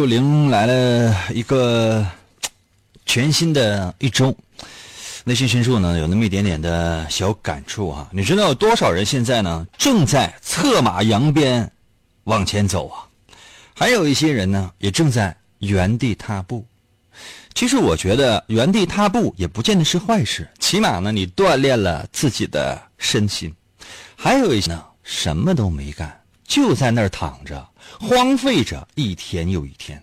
哇，又迎来了一个全新的一周，内心深处呢有那么一点点的小感触啊！你知道有多少人现在呢正在策马扬鞭往前走啊？还有一些人呢也正在原地踏步。其实我觉得原地踏步也不见得是坏事，起码呢你锻炼了自己的身心。还有一些呢什么都没干，就在那儿躺着。荒废着一天又一天，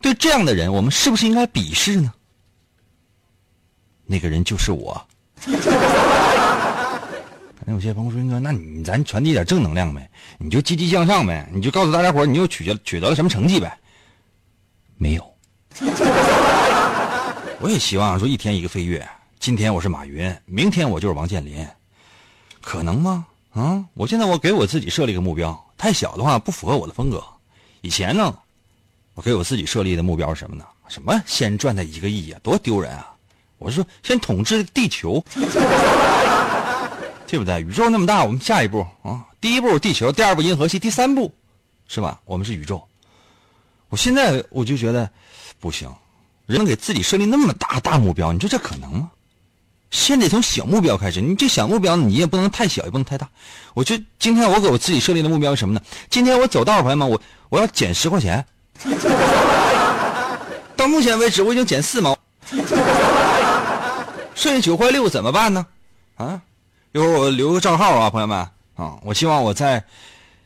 对这样的人，我们是不是应该鄙视呢？那个人就是我。那有些朋友说：“哥，那你咱传递点正能量呗，你就积极向上呗，你就告诉大家伙，你又取得取得了什么成绩呗？”没有。我也希望说一天一个飞跃，今天我是马云，明天我就是王健林，可能吗？啊！我现在我给我自己设立一个目标，太小的话不符合我的风格。以前呢，我给我自己设立的目标是什么呢？什么先赚他一个亿啊，多丢人啊！我是说先统治地球，对不对？宇宙那么大，我们下一步啊，第一步地球，第二步银河系，第三步，是吧？我们是宇宙。我现在我就觉得不行，人给自己设立那么大大目标，你说这可能吗？先得从小目标开始，你这小目标你也不能太小，也不能太大。我就今天我给我自己设立的目标是什么呢？今天我走道，朋友们，我我要减十块钱。到目前为止，我已经减四毛，剩下九块六怎么办呢？啊，一会儿我留个账号啊，朋友们啊，我希望我在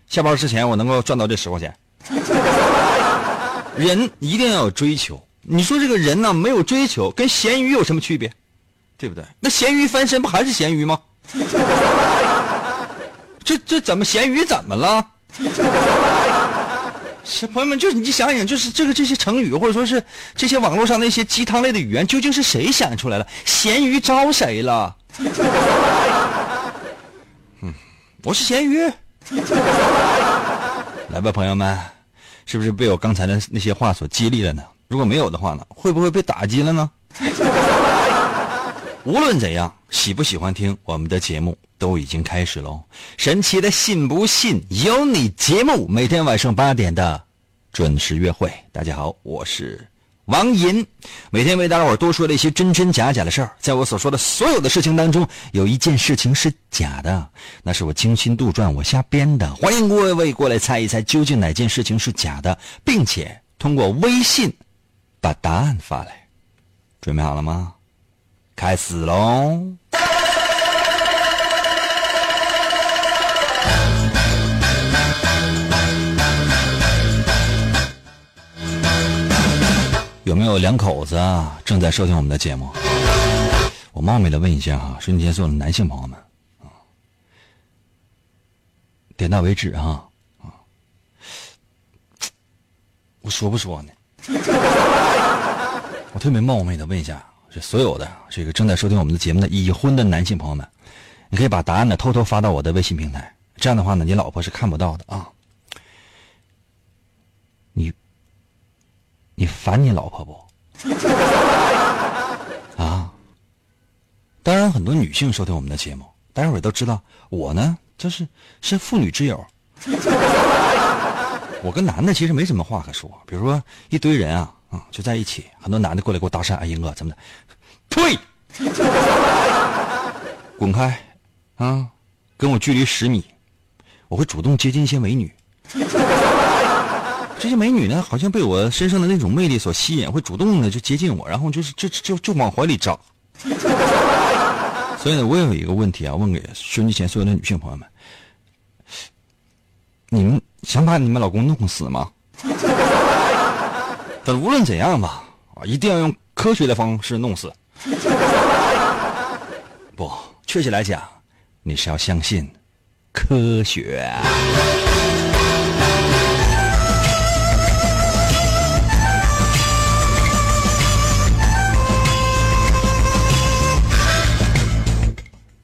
下班之前我能够赚到这十块钱。人一定要有追求，你说这个人呢没有追求，跟咸鱼有什么区别？对不对？那咸鱼翻身不还是咸鱼吗？这这怎么咸鱼怎么了？是朋友们，就是你想想，就是这个这些成语，或者说是这些网络上那些鸡汤类的语言，究竟是谁想出来了？咸鱼招谁了？嗯，我是咸鱼。来吧，朋友们，是不是被我刚才的那些话所激励了呢？如果没有的话呢，会不会被打击了呢？无论怎样，喜不喜欢听我们的节目都已经开始喽。神奇的信不信由你节目，每天晚上八点的准时约会。大家好，我是王银，每天为大家伙多说了一些真真假假的事儿。在我所说的所有的事情当中，有一件事情是假的，那是我精心杜撰、我瞎编的。欢迎各位过来猜一猜，究竟哪件事情是假的，并且通过微信把答案发来。准备好了吗？开始喽！有没有两口子正在收听我们的节目？我冒昧的问一下哈，瞬间所有的男性朋友们啊，点到为止哈啊！我说不说呢？我特别冒昧的问一下。这所有的这个正在收听我们的节目的已婚的男性朋友们，你可以把答案呢偷偷发到我的微信平台，这样的话呢，你老婆是看不到的啊。你，你烦你老婆不？啊？当然，很多女性收听我们的节目，大家伙都知道，我呢就是是妇女之友。我跟男的其实没什么话可说，比如说一堆人啊。啊，就在一起，很多男的过来给我搭讪，哎，英哥怎么的？呸！滚开，啊，跟我距离十米，我会主动接近一些美女。这些美女呢，好像被我身上的那种魅力所吸引，会主动的就接近我，然后就是就就就往怀里扎。所以呢，我有一个问题啊，问给兄弟前所有的女性朋友们：你们想把你们老公弄死吗？但无论怎样吧，啊，一定要用科学的方式弄死。不，确切来讲，你是要相信科学。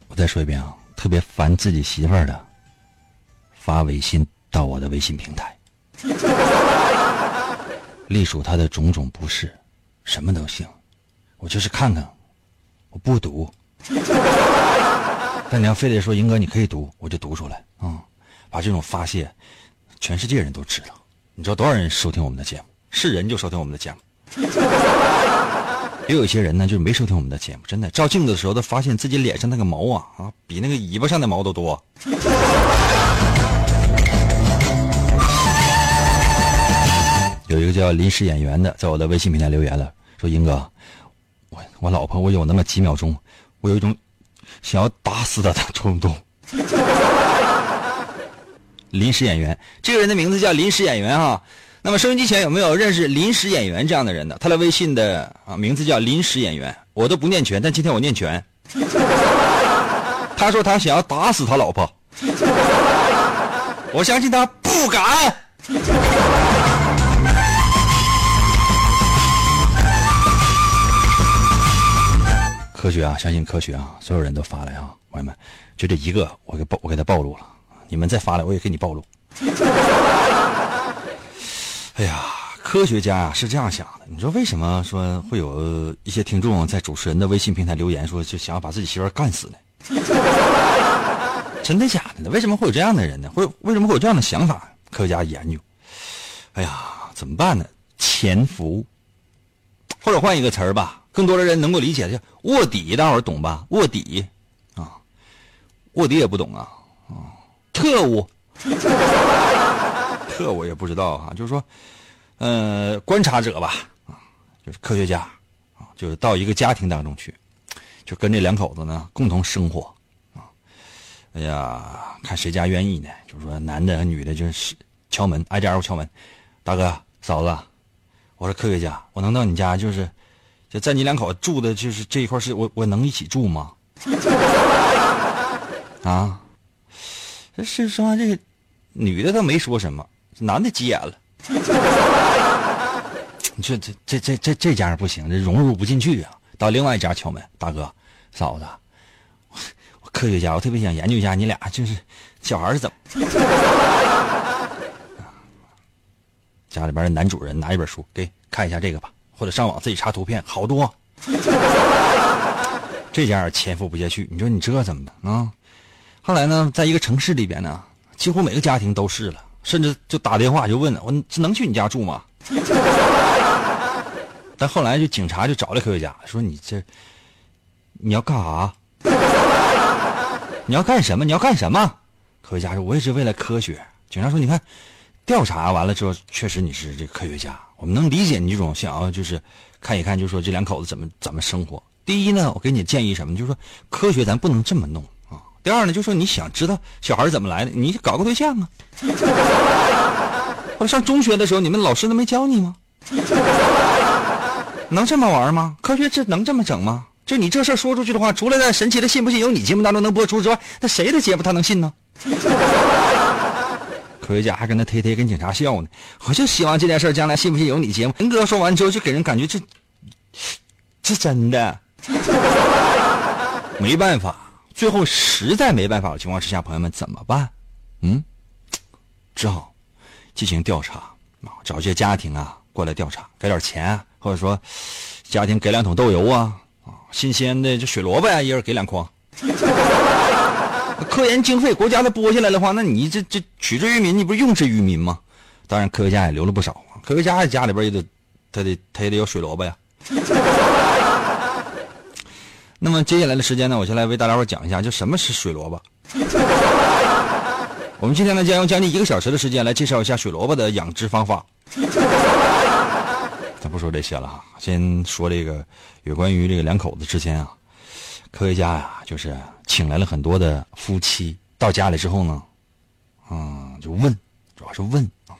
我再说一遍啊，特别烦自己媳妇儿的，发微信到我的微信平台，隶属他的种种不是，什么都行，我就是看看，我不读。但你要非得说英哥你可以读，我就读出来啊，把这种发泄，全世界人都知道。你知道多少人收听我们的节目？是人就收听我们的节目。也有一些人呢，就是没收听我们的节目，真的照镜子的时候，都发现自己脸上那个毛啊啊，比那个尾巴上的毛都多。有一个叫临时演员的，在我的微信平台留言了，说：“英哥，我我老婆，我有那么几秒钟，我有一种想要打死她的冲动。”临时演员，这个人的名字叫临时演员啊。那么收音机前有没有认识临时演员这样的人的？他的微信的啊名字叫临时演员，我都不念全，但今天我念全。他说他想要打死他老婆，我相信他不敢。科学啊，相信科学啊！所有人都发来啊，朋友们，就这一个，我给暴，我给他暴露了。你们再发来，我也给你暴露。哎呀，科学家啊是这样想的。你说为什么说会有一些听众在主持人的微信平台留言说就想要把自己媳妇干死呢？真的假的呢？为什么会有这样的人呢？会为什么会有这样的想法？科学家研究，哎呀，怎么办呢？潜伏，或者换一个词儿吧，更多的人能够理解叫卧底，大伙儿懂吧？卧底啊，卧底也不懂啊啊，特务。特务也不知道啊，就是说，呃，观察者吧，啊，就是科学家，啊，就是到一个家庭当中去，就跟这两口子呢共同生活，啊，哎呀，看谁家愿意呢？就是说，男的和女的就是敲门，挨家挨户敲门，大哥嫂子，我是科学家，我能到你家，就是就在你两口住的，就是这一块是我我能一起住吗？啊，这是说这个女的倒没说什么。男的急眼了，你 说这这这这这家不行，这融入不进去啊！到另外一家敲门，大哥、嫂子，我科学家，我特别想研究一下你俩就是小孩是怎么。家里边的男主人拿一本书给看一下这个吧，或者上网自己查图片，好多。这家潜伏不下去，你说你这怎么办啊？后来呢，在一个城市里边呢，几乎每个家庭都是了。甚至就打电话就问我能去你家住吗？但后来就警察就找了科学家说你这你要干啥？你要干什么？你要干什么？科学家说我也是为了科学。警察说你看调查完了之后，确实你是这个科学家，我们能理解你这种想要就是看一看，就说这两口子怎么怎么生活。第一呢，我给你建议什么？就是说科学咱不能这么弄啊。第二呢，就说你想知道小孩怎么来的，你搞个对象啊。或者上中学的时候，你们老师都没教你吗？能这么玩吗？科学这能这么整吗？就你这事说出去的话，除了在神奇的信不信由你节目当中能播出之外，那谁的节目他能信呢？科学家还跟他推推跟警察笑呢。我就希望这件事将来信不信由你节目。人哥说完之后，就给人感觉这这真的没办法。最后实在没办法的情况之下，朋友们怎么办？嗯，只好进行调查啊，找些家庭啊过来调查，给点钱，或者说家庭给两桶豆油啊啊，新鲜的这水萝卜呀，一人给两筐。科研经费国家都拨下来的话，那你这这取之于民，你不是用之于民吗？当然，科学家也留了不少。科学家家里边也得，他得他也得有水萝卜呀。那么接下来的时间呢，我先来为大家伙讲一下，就什么是水萝卜。我们今天呢将用将近一个小时的时间来介绍一下水萝卜的养殖方法。咱不说这些了哈，先说这个有关于这个两口子之间啊，科学家呀就是请来了很多的夫妻到家里之后呢，嗯，就问，主要是问啊，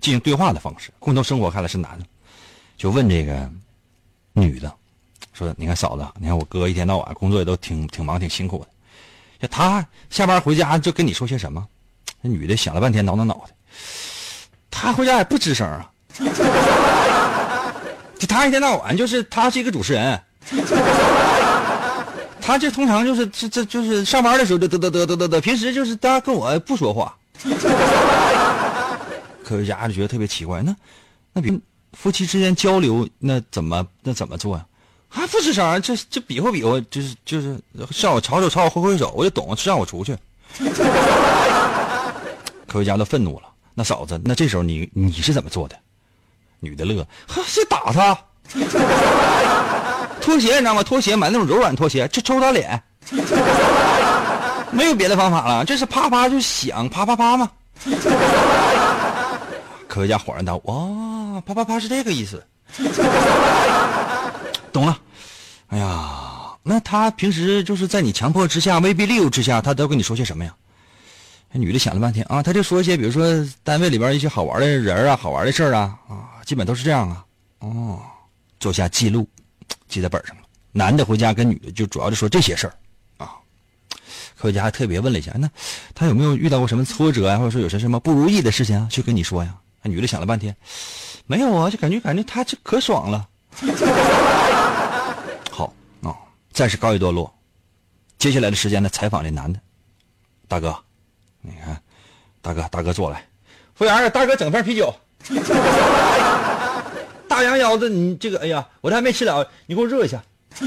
进行对话的方式，共同生活看来是男的，就问这个女的，说你看嫂子，你看我哥一天到晚工作也都挺挺忙挺辛苦的，就他下班回家就跟你说些什么？那女的想了半天挠挠脑袋，他回家也不吱声啊。就他一天到晚就是他是一个主持人，他这通常就是这这就是上班的时候就嘚嘚嘚嘚嘚嘚，平时就是他跟我不说话。科学家就觉得特别奇怪，那那比夫妻之间交流那怎么那怎么做呀？还不吱声，这这比划比划，就是就是向我吵吵吵，挥挥手，我就懂，让我出去。科学家都愤怒了，那嫂子，那这时候你你是怎么做的？女的乐，是打他，拖鞋你知道吗？拖鞋买那种柔软拖鞋，就抽他脸，没有别的方法了，这是啪啪就响，啪啪啪嘛。科学家恍然大悟，哇，啪啪啪是这个意思，懂了。哎呀，那他平时就是在你强迫之下、威逼利诱之下，他都跟你说些什么呀？那女的想了半天啊，他就说一些，比如说单位里边一些好玩的人啊、好玩的事啊，啊，基本都是这样啊。哦，做下记录，记在本上了。男的回家跟女的就主要就说这些事儿啊。科学家还特别问了一下，那他有没有遇到过什么挫折啊，或者说有些什么不如意的事情啊，去跟你说呀？那女的想了半天，没有啊，就感觉感觉他这可爽了。好啊，暂时告一段落。接下来的时间呢，采访这男的，大哥。你看，大哥，大哥坐来，服务员，大哥整瓶啤酒。大羊腰子，你这个，哎呀，我这还没吃了，你给我热一下。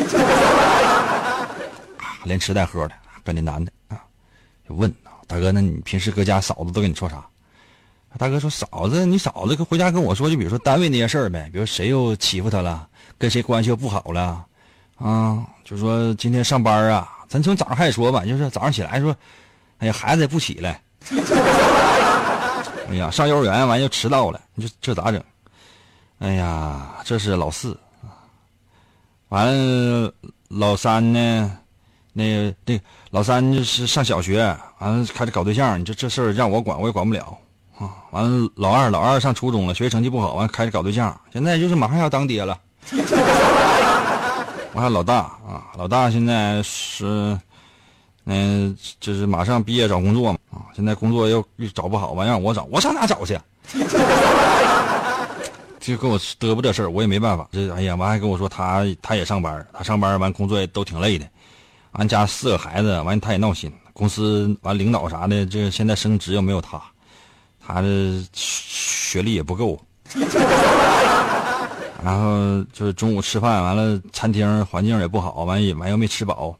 连吃带喝的，跟那男的啊，就问啊，大哥，那你平时搁家嫂子都跟你说啥？大哥说，嫂子，你嫂子回家跟我说，就比如说单位那些事儿呗，比如谁又欺负他了，跟谁关系又不好了，啊，就说今天上班啊，咱从早上开始说吧，就是早上起来说。哎呀，孩子也不起来。哎呀，上幼儿园完又迟到了，你说这咋整？哎呀，这是老四完了老三呢？那个那老三就是上小学，完了开始搞对象。你说这事儿让我管，我也管不了啊。完了老二，老二上初中了，学习成绩不好，完开始搞对象。现在就是马上要当爹了。完了老大啊，老大现在是。嗯，就是马上毕业找工作嘛啊！现在工作又又找不好，完让我找，我上哪找去？就跟我嘚啵这事儿，我也没办法。这哎呀，完还跟我说他他也上班，他上班完工作也都挺累的。俺家四个孩子，完他也闹心。公司完领导啥的，这现在升职又没有他，他的学历也不够。然后就是中午吃饭完了，餐厅环境也不好，完也完又没吃饱。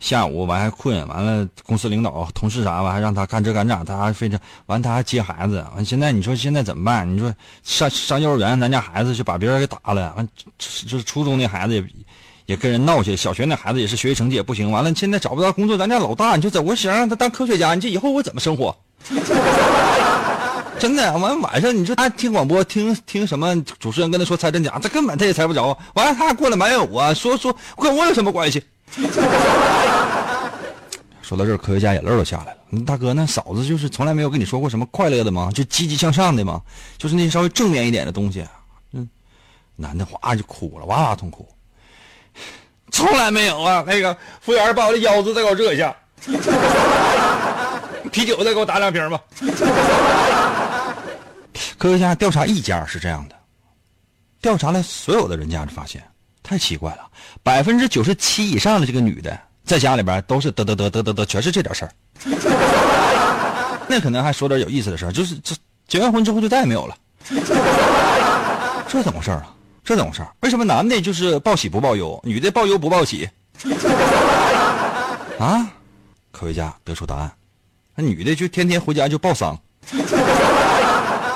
下午完还困，完了公司领导、同事啥完还让他干这干那，他还非常完，他还接孩子。完现在你说现在怎么办？你说上上幼儿园，咱家孩子就把别人给打了。完就是初中那孩子也也跟人闹去，小学那孩子也是学习成绩也不行。完了现在找不到工作，咱家老大你就怎？我想让他当科学家，你这以后我怎么生活？真的，完晚上你说他听广播，听听什么主持人跟他说猜真假，他根本他也猜不着。完了他还过来埋怨我说说跟我有什么关系？说到这儿，科学家眼泪都下来了。大哥，那嫂子就是从来没有跟你说过什么快乐的吗？就积极向上的吗？就是那些稍微正面一点的东西。嗯，男的哗就哭了，哇哇痛哭。从来没有啊！那个服务员把我的腰子再给我热一下，啤酒再给我打两瓶吧。科学家调查一家是这样的，调查了所有的人家，就发现太奇怪了，百分之九十七以上的这个女的。在家里边都是得得得得得得，全是这点事儿。那可能还说点有意思的事儿，就是这结完婚之后就再也没有了。这怎么回事啊？这怎么回事？为什么男的就是报喜不报忧，女的报忧不报喜？啊？科学家得出答案，那女的就天天回家就报丧。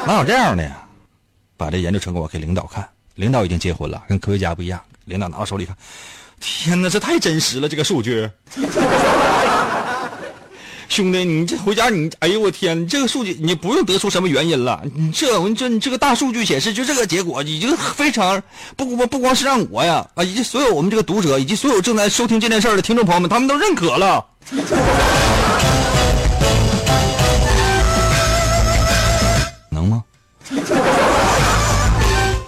哪有这样的呀？把这研究成果给领导看，领导已经结婚了，跟科学家不一样。领导拿到手里看。天哪，这太真实了，这个数据。兄弟，你这回家你，哎呦我天，这个数据你不用得出什么原因了，你这我这你这个大数据显示，就这个结果已经非常不不不光是让我呀啊，以及所有我们这个读者以及所有正在收听这件事的听众朋友们，他们都认可了。能吗？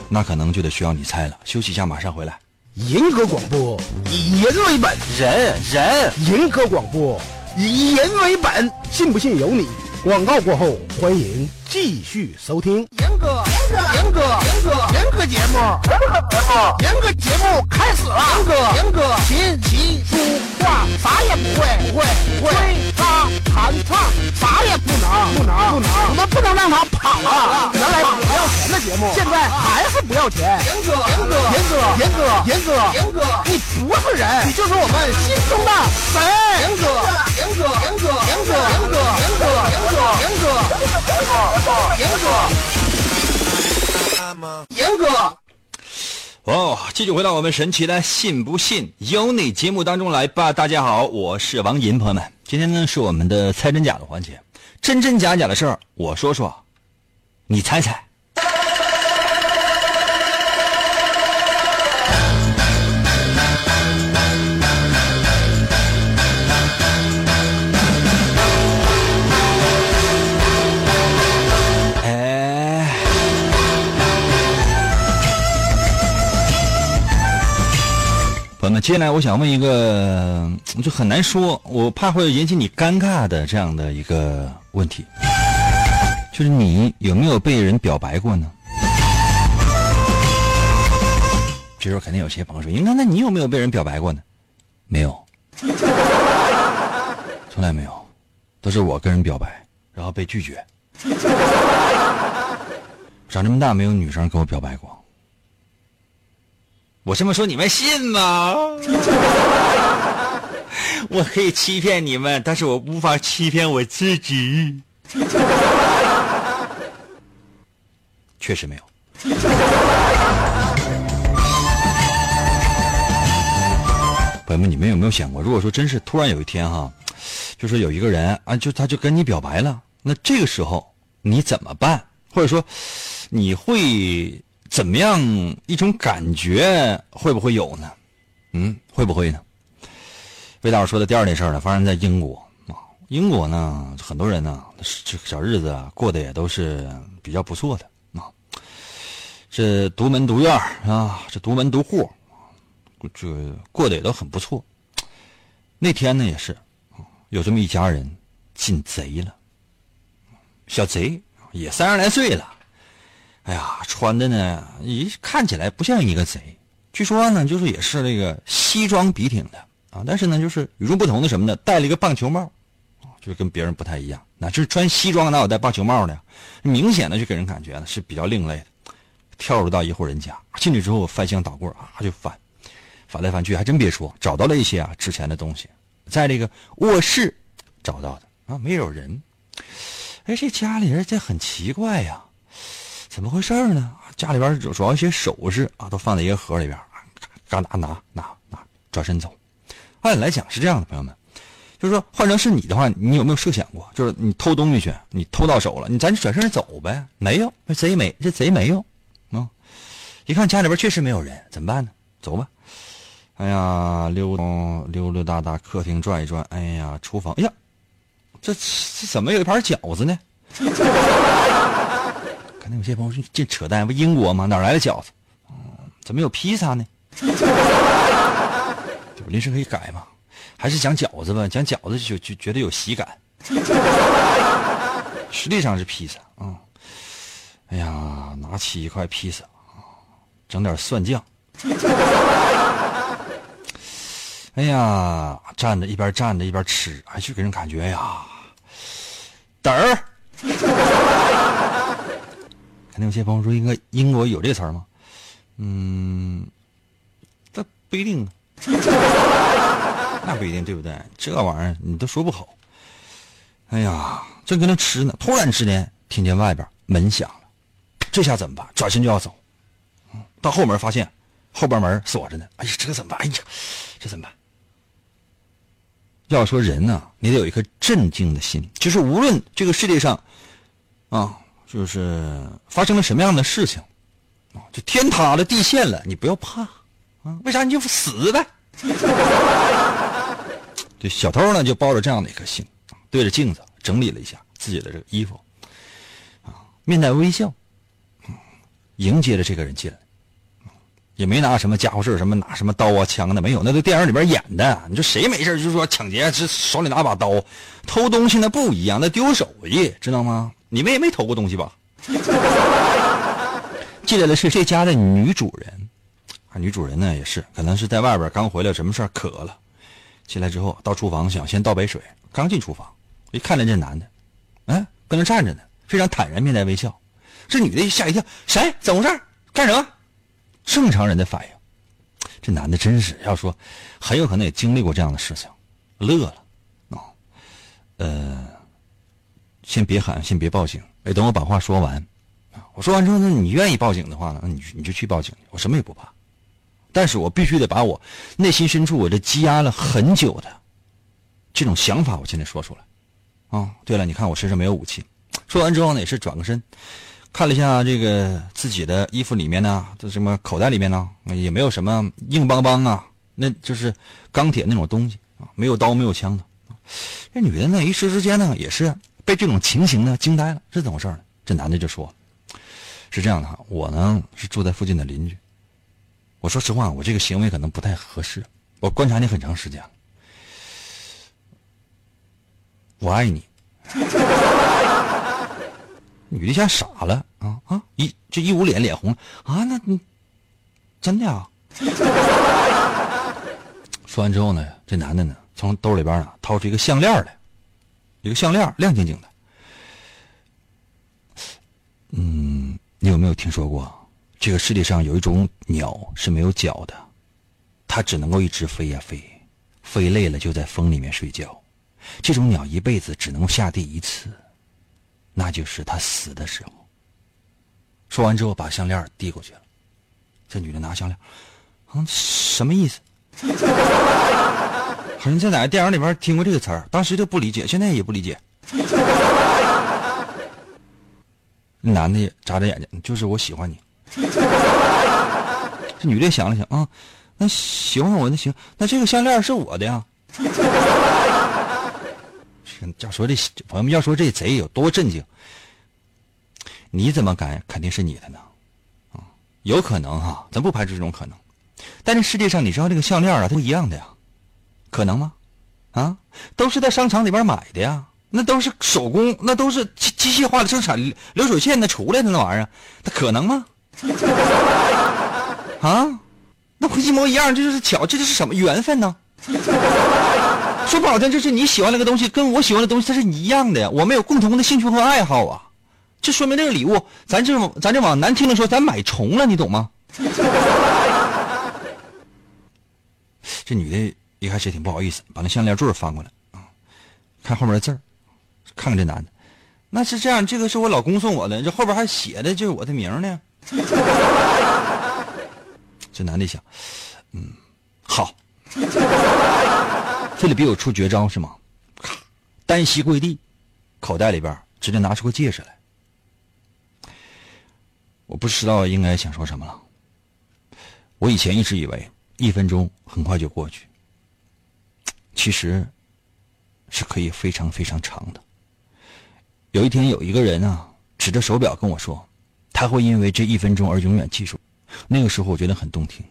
那可能就得需要你猜了。休息一下，马上回来。银河广播以人为本，人人银河广播以人为本，信不信由你。广告过后，欢迎继续收听。严哥，严哥，严哥，严哥节目，严哥节目，严哥节目开始了。严哥，严哥，琴棋书画啥也不会，不会，不会。吹拉弹唱啥也不能，不能，不能。我们不能让他跑了。原来不要钱的节目，现在还是不要钱。严哥，严哥，严哥，严哥，严哥，严哥，你不是人，你就是我们心中的神。严哥，严哥，严哥，严哥，严哥，严哥，严哥。严哥，严哥，严哥，哦，继续回到我们神奇的“信不信由你”节目当中来吧。大家好，我是王银，朋友们，今天呢是我们的猜真假的环节，真真假假的事儿我说说，你猜猜。接下来我想问一个，就很难说，我怕会引起你尴尬的这样的一个问题，就是你有没有被人表白过呢？这时候肯定有些朋友说：“应该，那你有没有被人表白过呢？”没有，从来没有，都是我跟人表白，然后被拒绝。长这么大没有女生跟我表白过。我这么说你们信吗？我可以欺骗你们，但是我无法欺骗我自己。确实没有。朋友们，你们有没有想过，如果说真是突然有一天哈，就说有一个人啊，就他就跟你表白了，那这个时候你怎么办？或者说你会？怎么样一种感觉会不会有呢？嗯，会不会呢？魏大伙说的第二件事呢，发生在英国啊。英国呢，很多人呢，这小日子啊过得也都是比较不错的啊。这独门独院啊，这独门独户，这过得也都很不错。那天呢，也是有这么一家人进贼了，小贼也三十来岁了。哎呀，穿的呢，一看起来不像一个贼。据说呢，就是也是那个西装笔挺的啊，但是呢，就是与众不同的什么呢？戴了一个棒球帽，就是跟别人不太一样。那就是穿西装哪有戴棒球帽的？明显的就给人感觉呢是比较另类的。跳入到一户人家，进去之后翻箱倒柜啊，就翻，翻来翻去，还真别说，找到了一些啊值钱的东西，在这个卧室找到的啊，没有人。哎，这家里人这很奇怪呀。怎么回事呢？家里边主主要一些首饰啊，都放在一个盒里边，嘎拿拿拿拿，转身走。按理来讲是这样的，朋友们，就是说换成是你的话，你有没有设想过，就是你偷东西去，你偷到手了，你咱转身走呗？没有，那贼没，这贼没有啊。一看家里边确实没有人，怎么办呢？走吧。哎呀，溜溜溜达达，客厅转一转。哎呀，厨房，哎呀，这这怎么有一盘饺子呢？可能有些朋友说这扯淡，不英国吗？哪来的饺子？怎么有披萨呢？临时可以改嘛？还是讲饺子吧？讲饺子就就觉得有喜感。实际上是披萨啊！哎呀，拿起一块披萨，整点蒜酱。哎呀，站着一边站着一边吃，还就给人感觉呀，嘚儿。肯定有些朋友说：“应该英国有这词儿吗？”嗯，这不一定，那不一定，对不对？这玩意儿你都说不好。哎呀，正跟那吃呢，突然之间听见外边门响了，这下怎么办？转身就要走，到后门发现后边门锁着呢。哎呀，这可怎么办？哎呀，这怎么办？要说人呢，你得有一颗镇静的心，就是无论这个世界上，啊，就是发生了什么样的事情，啊，就天塌了地陷了，你不要怕，啊，为啥你就死呗？这小偷呢，就抱着这样的一颗心，对着镜子整理了一下自己的这个衣服，啊，面带微笑，迎接着这个人进来。也没拿什么家伙事什么拿什么刀啊枪的没有，那都电影里边演的。你说谁没事就说抢劫，这手里拿把刀，偷东西那不一样，那丢手艺，知道吗？你们也没偷过东西吧？进来的是这家的女主人，啊，女主人呢也是，可能是在外边刚回来，什么事儿渴了，进来之后到厨房想先倒杯水，刚进厨房一看见这男的，哎，搁那站着呢，非常坦然，面带微笑。这女的吓一跳，谁？怎么回事？干什么？正常人的反应，这男的真是要说，很有可能也经历过这样的事情，乐了，啊，呃，先别喊，先别报警，哎，等我把话说完，我说完之后，那你愿意报警的话呢，你你就去报警，我什么也不怕，但是我必须得把我内心深处我这积压了很久的这种想法，我现在说出来，啊，对了，你看我身上没有武器，说完之后呢，也是转个身。看了一下这个自己的衣服里面呢，这什么口袋里面呢，也没有什么硬邦邦啊，那就是钢铁那种东西啊，没有刀没有枪的。这女的呢，一时之间呢，也是被这种情形呢惊呆了，是怎么回事呢？这男的就说：“是这样的哈，我呢是住在附近的邻居。我说实话，我这个行为可能不太合适。我观察你很长时间了，我爱你。”女的吓傻了啊啊！一这一捂脸，脸红啊！那你真的啊？说完之后呢，这男的呢，从兜里边呢掏出一个项链来，一个项链亮晶晶的。嗯，你有没有听说过，这个世界上有一种鸟是没有脚的，它只能够一直飞呀飞，飞累了就在风里面睡觉。这种鸟一辈子只能下地一次。那就是它死的时候。说完之后，把项链递过去了。这女的拿项链，嗯，什么意思？好像在哪个电影里边听过这个词儿，当时就不理解，现在也不理解。男的眨眨眼睛，就是我喜欢你。这女的想了想，啊，那喜欢我那行，那这个项链是我的呀。要说这朋友们，要说这贼有多震惊，你怎么敢肯定是你的呢？啊，有可能哈，咱不排除这种可能。但是世界上你知道这个项链啊，都一样的呀，可能吗？啊，都是在商场里边买的呀，那都是手工，那都是机机械化的生产流水线那出来的那玩意儿，它可能吗？啊，那不一模一样，这就是巧，这就是什么缘分呢？说不好听，就是你喜欢那个东西，跟我喜欢的东西它是一样的呀。我们有共同的兴趣和爱好啊，这说明这个礼物，咱这咱这往难听的说，咱买重了，你懂吗？这女的一开始挺不好意思，把那项链坠翻过来啊，看后面的字儿，看看这男的，那是这样，这个是我老公送我的，这后边还写的就是我的名呢。这男的想，嗯，好。非得逼我出绝招是吗？咔，单膝跪地，口袋里边直接拿出个戒指来。我不知道应该想说什么了。我以前一直以为一分钟很快就过去，其实是可以非常非常长的。有一天有一个人啊，指着手表跟我说，他会因为这一分钟而永远记住。那个时候我觉得很动听。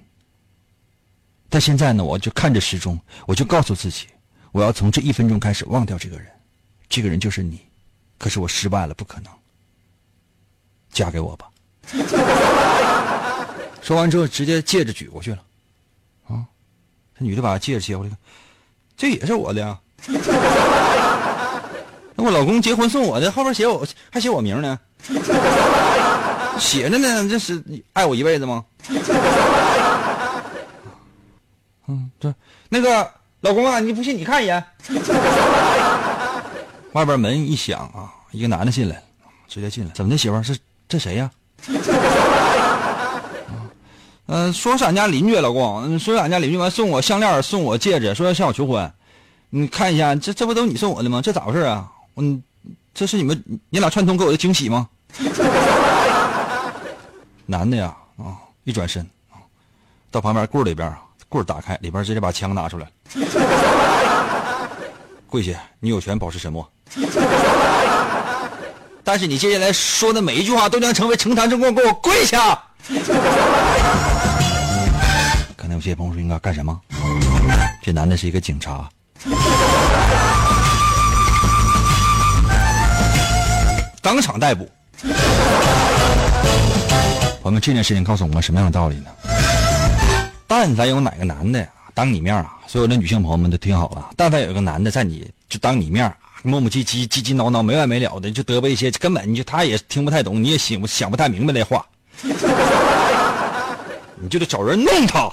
但现在呢，我就看着时钟，我就告诉自己，我要从这一分钟开始忘掉这个人，这个人就是你。可是我失败了，不可能。嫁给我吧。说完之后，直接戒指举过去了。啊，这女的把戒指接过来，这也是我的呀。那我老公结婚送我的，后边写我还写我名呢，写着呢，这是爱我一辈子吗？嗯，对，那个老公啊，你不信你看一眼。外边门一响啊，一个男的进来，直接进来。怎么的，媳妇儿是这谁呀？嗯，说是俺家邻居，老公，说是俺家邻居完送我项链，送我戒指，说要向我求婚。你看一下，这这不都你送我的吗？这咋回事啊？嗯，这是你们你俩串通给我的惊喜吗？男的呀，啊，一转身，到旁边柜里边，柜打开，里边直接把枪拿出来。跪下，你有权保持沉默。但是你接下来说的每一句话都将成为呈堂证供，给我跪下！可能有些朋友说应该干什么？这男的是一个警察，当场逮捕。朋友们，这件事情告诉我们什么样的道理呢？但凡有哪个男的当你面啊，所有的女性朋友们都听好了，但凡有个男的在你就当你面磨磨唧唧、唧唧叨叨、没完没了的，就嘚啵一些根本就他也听不太懂，你也想想不太明白的话，你就得找人弄他。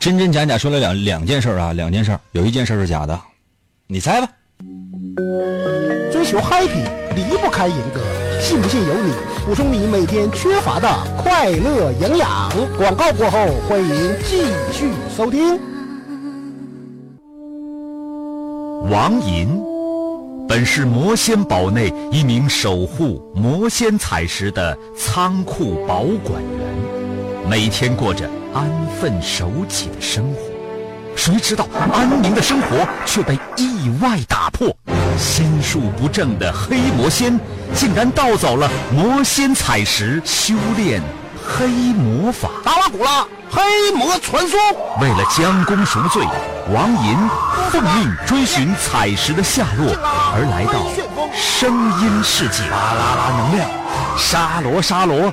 真真假假说了两两件事啊，两件事，有一件事是假的，你猜吧。追求 happy 离不开银哥，信不信由你。补充你每天缺乏的快乐营养。广告过后，欢迎继续收听。王银，本是魔仙堡内一名守护魔仙彩石的仓库保管员，每天过着安分守己的生活。谁知道安宁的生活却被意外打破，心术不正的黑魔仙竟然盗走了魔仙彩石，修炼黑魔法。达瓦古拉黑魔传说。为了将功赎罪，王银奉命追寻彩石的下落，而来到声音世界。巴啦啦！能量，沙罗沙罗。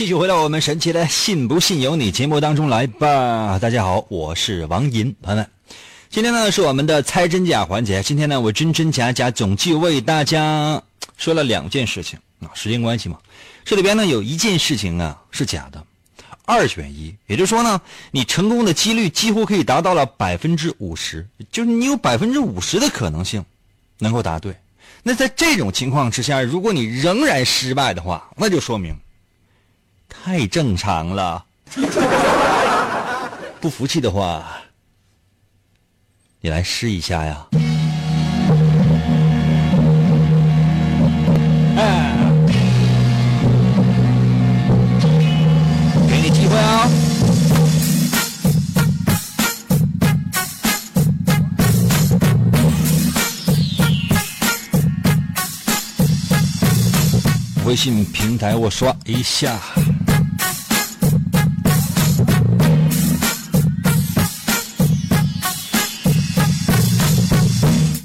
继续回到我们神奇的“信不信由你”节目当中来吧。大家好，我是王银，朋友们，今天呢是我们的猜真假环节。今天呢，我真真假假总计为大家说了两件事情啊，时间关系嘛，这里边呢有一件事情啊是假的，二选一，也就是说呢，你成功的几率几乎可以达到了百分之五十，就是你有百分之五十的可能性能够答对。那在这种情况之下，如果你仍然失败的话，那就说明。太正常了，不服气的话，你来试一下呀！哎，给你机会啊！微信平台我刷一下。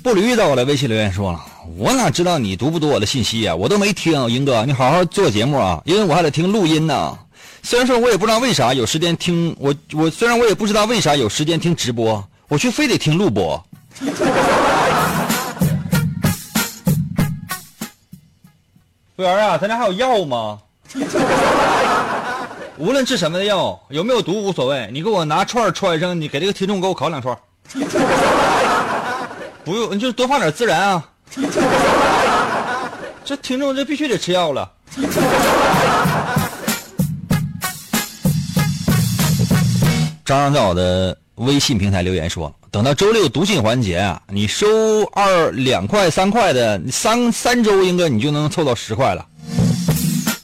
步履遇到我的微信留言说了，我哪知道你读不读我的信息呀？我都没听，英哥，你好好做节目啊，因为我还得听录音呢。虽然说我也不知道为啥有时间听我我虽然我也不知道为啥有时间听直播，我却非得听录播。服务员啊，咱家还有药吗？无论治什么的药，有没有毒无所谓，你给我拿串串上，你给这个听众给我烤两串。不用，你就多放点孜然啊！这听众这必须得吃药了。张张在我的微信平台留言说：“等到周六读信环节啊，你收二两块三块的，三三周应该你就能凑到十块了。”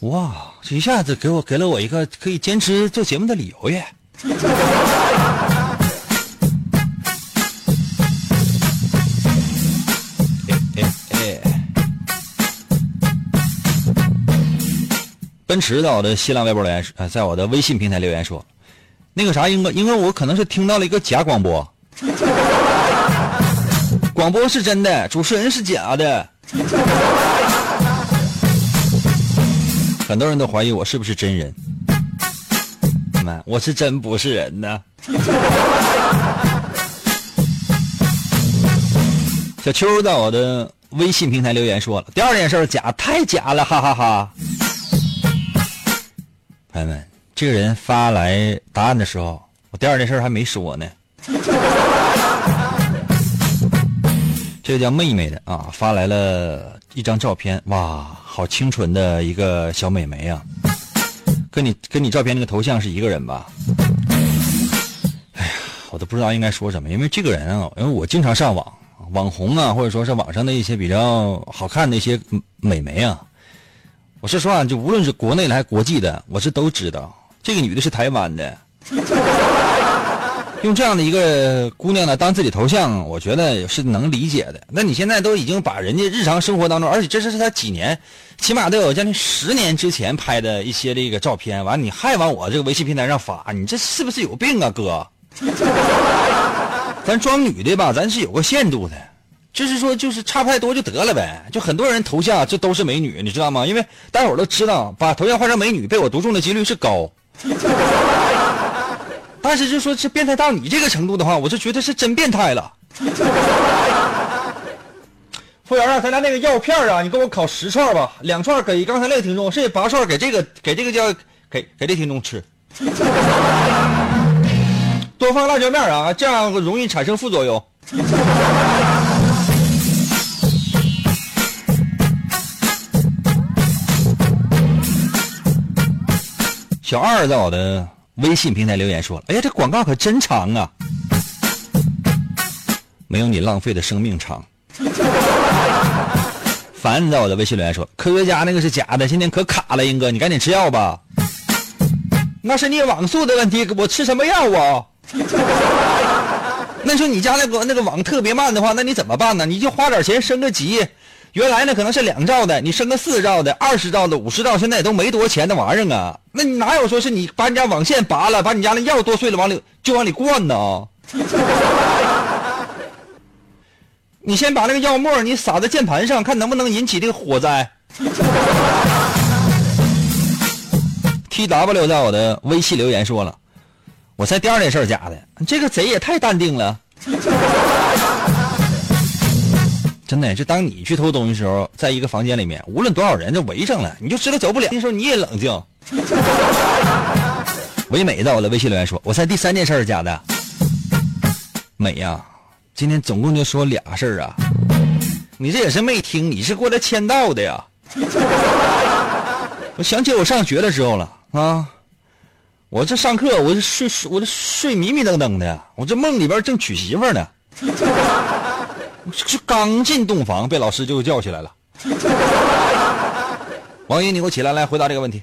哇，这一下子给我给了我一个可以坚持做节目的理由耶！奔驰在我的新浪微博留言，呃，在我的微信平台留言说：“那个啥，英哥，英哥，我可能是听到了一个假广播，广播是真的，主持人是假的。很多人都怀疑我是不是真人。妈，我是真不是人呢。小秋在我的微信平台留言说了，第二件事假，太假了，哈哈哈。朋友们，这个人发来答案的时候，我第二件事还没说呢。这个叫妹妹的啊，发来了一张照片，哇，好清纯的一个小美眉啊，跟你跟你照片那个头像是一个人吧？哎呀，我都不知道应该说什么，因为这个人啊，因为我经常上网。网红啊，或者说是网上的一些比较好看的一些美眉啊，我是说啊，就无论是国内的还是国际的，我是都知道。这个女的是台湾的，用这样的一个姑娘呢当自己头像，我觉得是能理解的。那你现在都已经把人家日常生活当中，而且这是是她几年，起码都有将近十年之前拍的一些这个照片，完你还往我这个微信平台上发，你这是不是有病啊，哥？咱装女的吧，咱是有个限度的，就是说，就是差不太多就得了呗。就很多人头像这都是美女，你知道吗？因为大伙儿都知道，把头像换成美女被我读中的几率是高。但是就说是变态到你这个程度的话，我就觉得是真变态了。服务员啊，咱家那个药片啊，你给我烤十串吧，两串给刚才那个听众，剩下八串给这个给这个叫给给这听众吃。多放辣椒面啊，这样容易产生副作用。小二在我的微信平台留言说了：“哎呀，这广告可真长啊，没有你浪费的生命长。”凡在我的微信留言说：“科学家那个是假的，今天可卡了，英哥，你赶紧吃药吧。”那是你网速的问题，我吃什么药啊？那说你家那个那个网特别慢的话，那你怎么办呢？你就花点钱升个级。原来呢可能是两兆的，你升个四兆的、二十兆的、五十兆，现在也都没多少钱的玩意儿啊。那你哪有说是你把你家网线拔了，把你家那药剁碎了往里就往里灌呢？你先把那个药沫你撒在键盘上，看能不能引起这个火灾。T W 在我的微信留言说了。我猜第二件事假的，这个贼也太淡定了。真的，就当你去偷东西的时候，在一个房间里面，无论多少人就围上了，你就知道走不了。那时候你也冷静。唯美在我的微信留言说：“我猜第三件事是假的。”美呀，今天总共就说俩事儿啊，你这也是没听，你是过来签到的呀。我想起我上学的时候了啊。我这上课，我这睡睡，我这睡迷迷瞪瞪的，我这梦里边正娶媳妇呢，这刚进洞房，被老师就叫起来了。王英，你给我起来，来回答这个问题。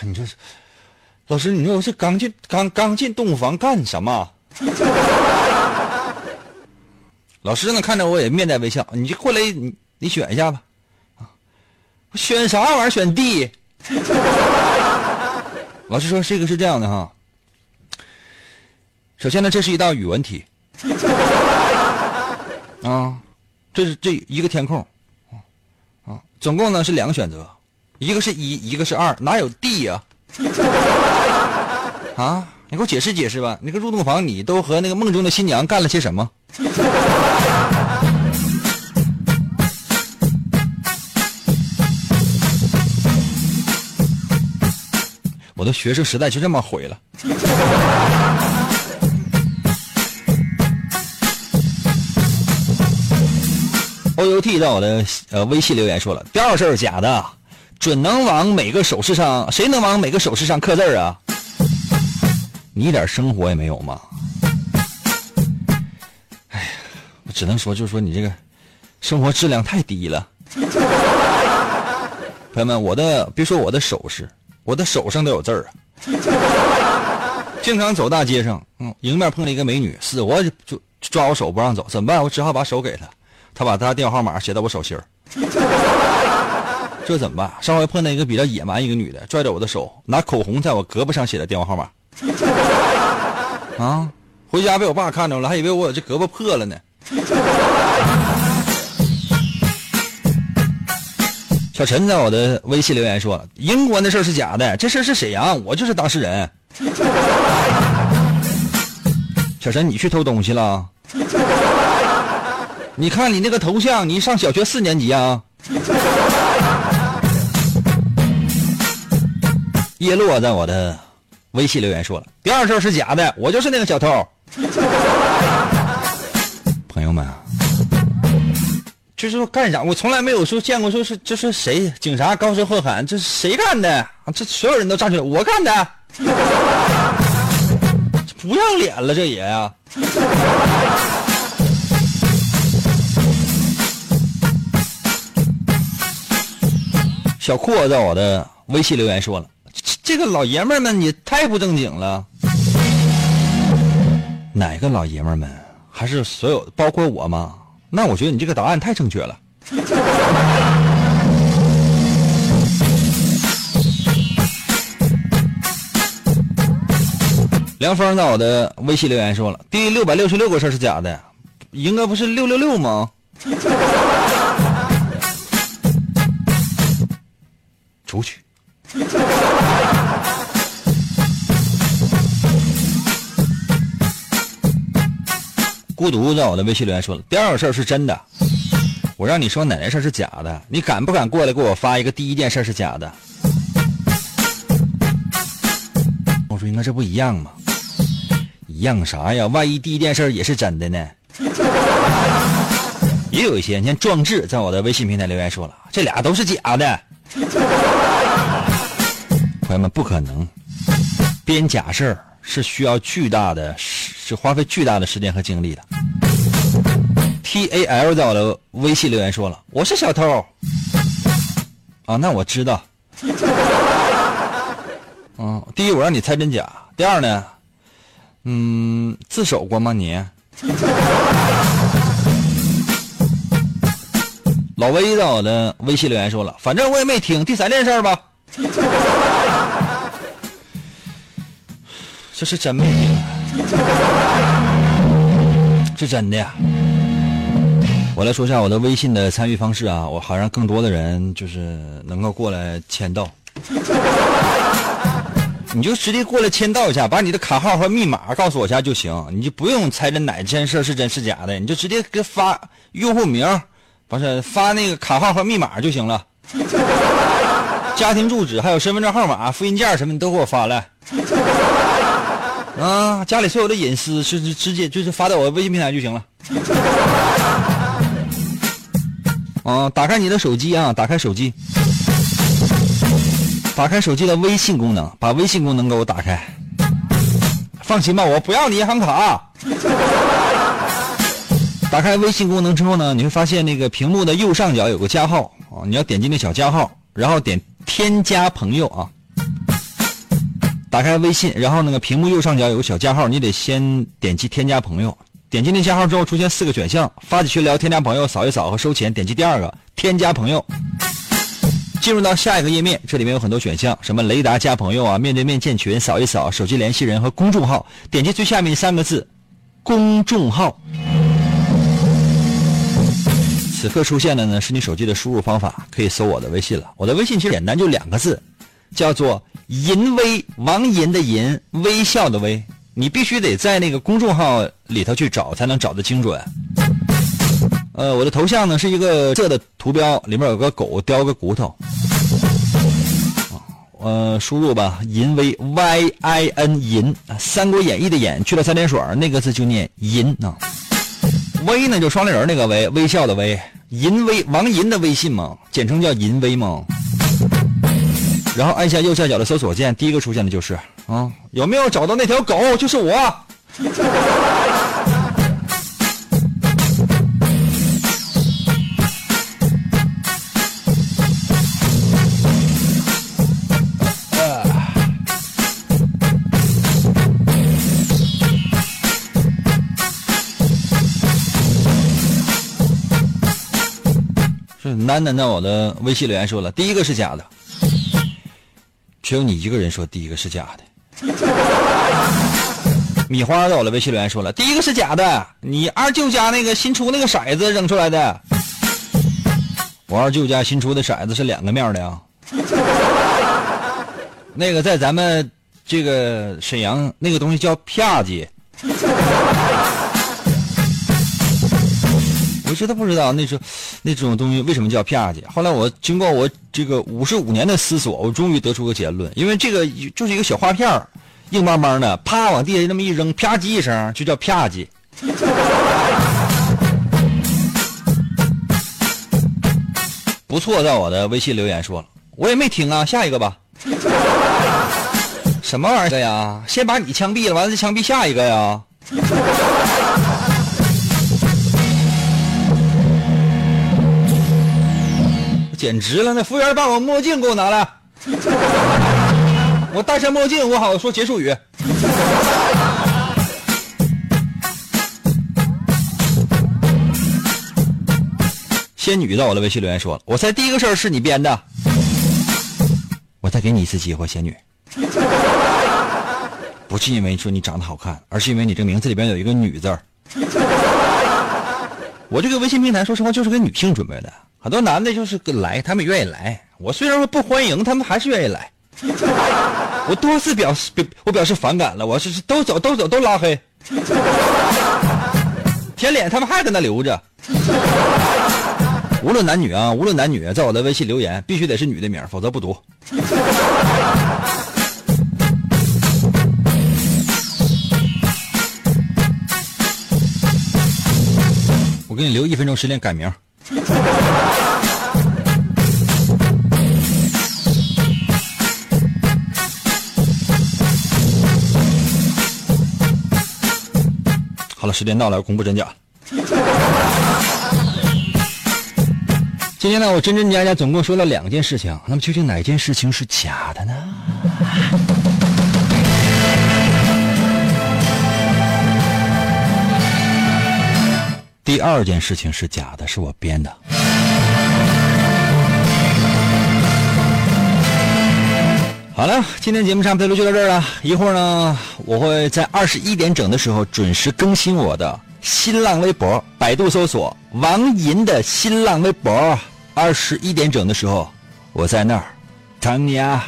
你这是，老师，你说我这刚进刚刚进洞房干什么？老师呢，看着我也面带微笑，你就过来，你你选一下吧。选啥玩意儿？选 D。老师说：“这个是这样的哈。首先呢，这是一道语文题，啊，这是这一个填空，啊，总共呢是两个选择，一个是一，一个是二，哪有 D 呀？啊，你给我解释解释吧。那个入洞房，你都和那个梦中的新娘干了些什么？” 我的学生时代就这么毁了。O U T 在我的呃微信留言说了，第二事儿假的，准能往每个首饰上，谁能往每个首饰上刻字啊？你一点生活也没有吗？哎呀，我只能说，就是说你这个生活质量太低了。朋友们，我的别说我的首饰。我的手上都有字儿啊！经常走大街上，嗯，迎面碰了一个美女，死活就抓我手不让走，怎么办？我只好把手给她，他把他电话号码写到我手心儿。这怎么办？上回碰到一个比较野蛮一个女的，拽着我的手，拿口红在我胳膊上写的电话号码。啊！回家被我爸看着了，还以为我这胳膊破了呢。小陈在我的微信留言说：“英国那事儿是假的，这事儿是沈阳，我就是当事人。”小陈，你去偷东西了？你看你那个头像，你上小学四年级啊？叶落在我的微信留言说了：“第二事是假的，我就是那个小偷。”朋友们。就是说干啥？我从来没有说见过，说是这是谁？警察高声喝喊：“这是谁干的？”这所有人都站出来：“我干的！”不要脸了，这也呀！小阔在我的微信留言说了：“这个老爷们们也太不正经了。”哪个老爷们们？还是所有包括我吗？那我觉得你这个答案太正确了。梁峰在我的微信留言说了，第六百六十六个事是假的，应该不是六六六吗？出去。孤独在我的微信留言说了，第二个事儿是真的，我让你说哪件事是假的，你敢不敢过来给我发一个第一件事是假的？我说应该这不一样吗？一样啥呀？万一第一件事也是真的呢？也有一些，你看壮志在我的微信平台留言说了，这俩都是假的。朋友们，不可能，编假事儿是需要巨大的。是花费巨大的时间和精力的。T A L 在我的微信留言说了，我是小偷。啊，那我知道。嗯，第一我让你猜真假，第二呢，嗯，自首过吗你？老威在我的微信留言说了，反正我也没听。第三件事吧，这是真没听。是真的呀！我来说一下我的微信的参与方式啊，我好让更多的人就是能够过来签到。你就直接过来签到一下，把你的卡号和密码告诉我一下就行，你就不用猜这哪件事是真是假的，你就直接给发用户名，不是发那个卡号和密码就行了。家庭住址还有身份证号码、复印件什么，你都给我发来。啊，家里所有的隐私是直接就是发到我微信平台就行了。啊，打开你的手机啊，打开手机，打开手机的微信功能，把微信功能给我打开。放心吧，我不要你银行卡。打开微信功能之后呢，你会发现那个屏幕的右上角有个加号啊，你要点击那小加号，然后点添加朋友啊。打开微信，然后那个屏幕右上角有个小加号，你得先点击添加朋友。点击那加号之后，出现四个选项：发起群聊、添加朋友、扫一扫和收钱。点击第二个添加朋友，进入到下一个页面，这里面有很多选项，什么雷达加朋友啊、面对面建群、扫一扫、手机联系人和公众号。点击最下面三个字公众号，此刻出现的呢是你手机的输入方法，可以搜我的微信了。我的微信其实简单，就两个字。叫做淫威王淫的淫微笑的微，你必须得在那个公众号里头去找，才能找得精准。呃，我的头像呢是一个色的图标，里面有个狗叼个骨头。呃，输入吧，淫威 Y I N 淫，《三国演义》的演去了三点水，那个字就念淫啊。微呢就双立人那个微，微笑的微，淫威王淫的微信嘛，简称叫淫威嘛。然后按下右下角的搜索键，第一个出现的就是啊，有没有找到那条狗？就是我。是楠楠在我的微信留言说了，第一个是假的。只有你一个人说第一个是假的，米花在我的微信留言说了，第一个是假的，你二舅家那个新出那个骰子扔出来的。我二舅家新出的骰子是两个面的啊，那个在咱们这个沈阳那个东西叫啪叽。我真的不知道那种那种东西为什么叫啪叽。后来我经过我这个五十五年的思索，我终于得出个结论，因为这个就是一个小花片硬邦邦的，啪往地下那么一扔，啪叽一声就叫啪叽。不错，在我的微信留言说了，我也没听啊，下一个吧。什么玩意儿呀？先把你枪毙了，完了再枪毙下一个呀？简直了！那服务员把我墨镜给我拿来，我戴上墨镜，我好说结束语。仙女在我的微信留言说了：“我猜第一个事儿是你编的。”我再给你一次机会，仙女，不是因为说你长得好看，而是因为你这个名字里边有一个女字儿。我这个微信平台，说实话就是给女性准备的。很多男的就是来，他们愿意来。我虽然说不欢迎，他们还是愿意来。我多次表示表，我表示反感了。我是都走，都走，都拉黑。舔脸，他们还搁那留着。无论男女啊，无论男女，在我的微信留言必须得是女的名，否则不读。我给你留一分钟时间改名。好了，时间到了，公布真假。今天呢，我真真假假总共说了两件事情，那么究竟哪件事情是假的呢？第二件事情是假的，是我编的。好了，今天节目差不多就到这儿了。一会儿呢，我会在二十一点整的时候准时更新我的新浪微博，百度搜索王银的新浪微博。二十一点整的时候，我在那儿等你啊。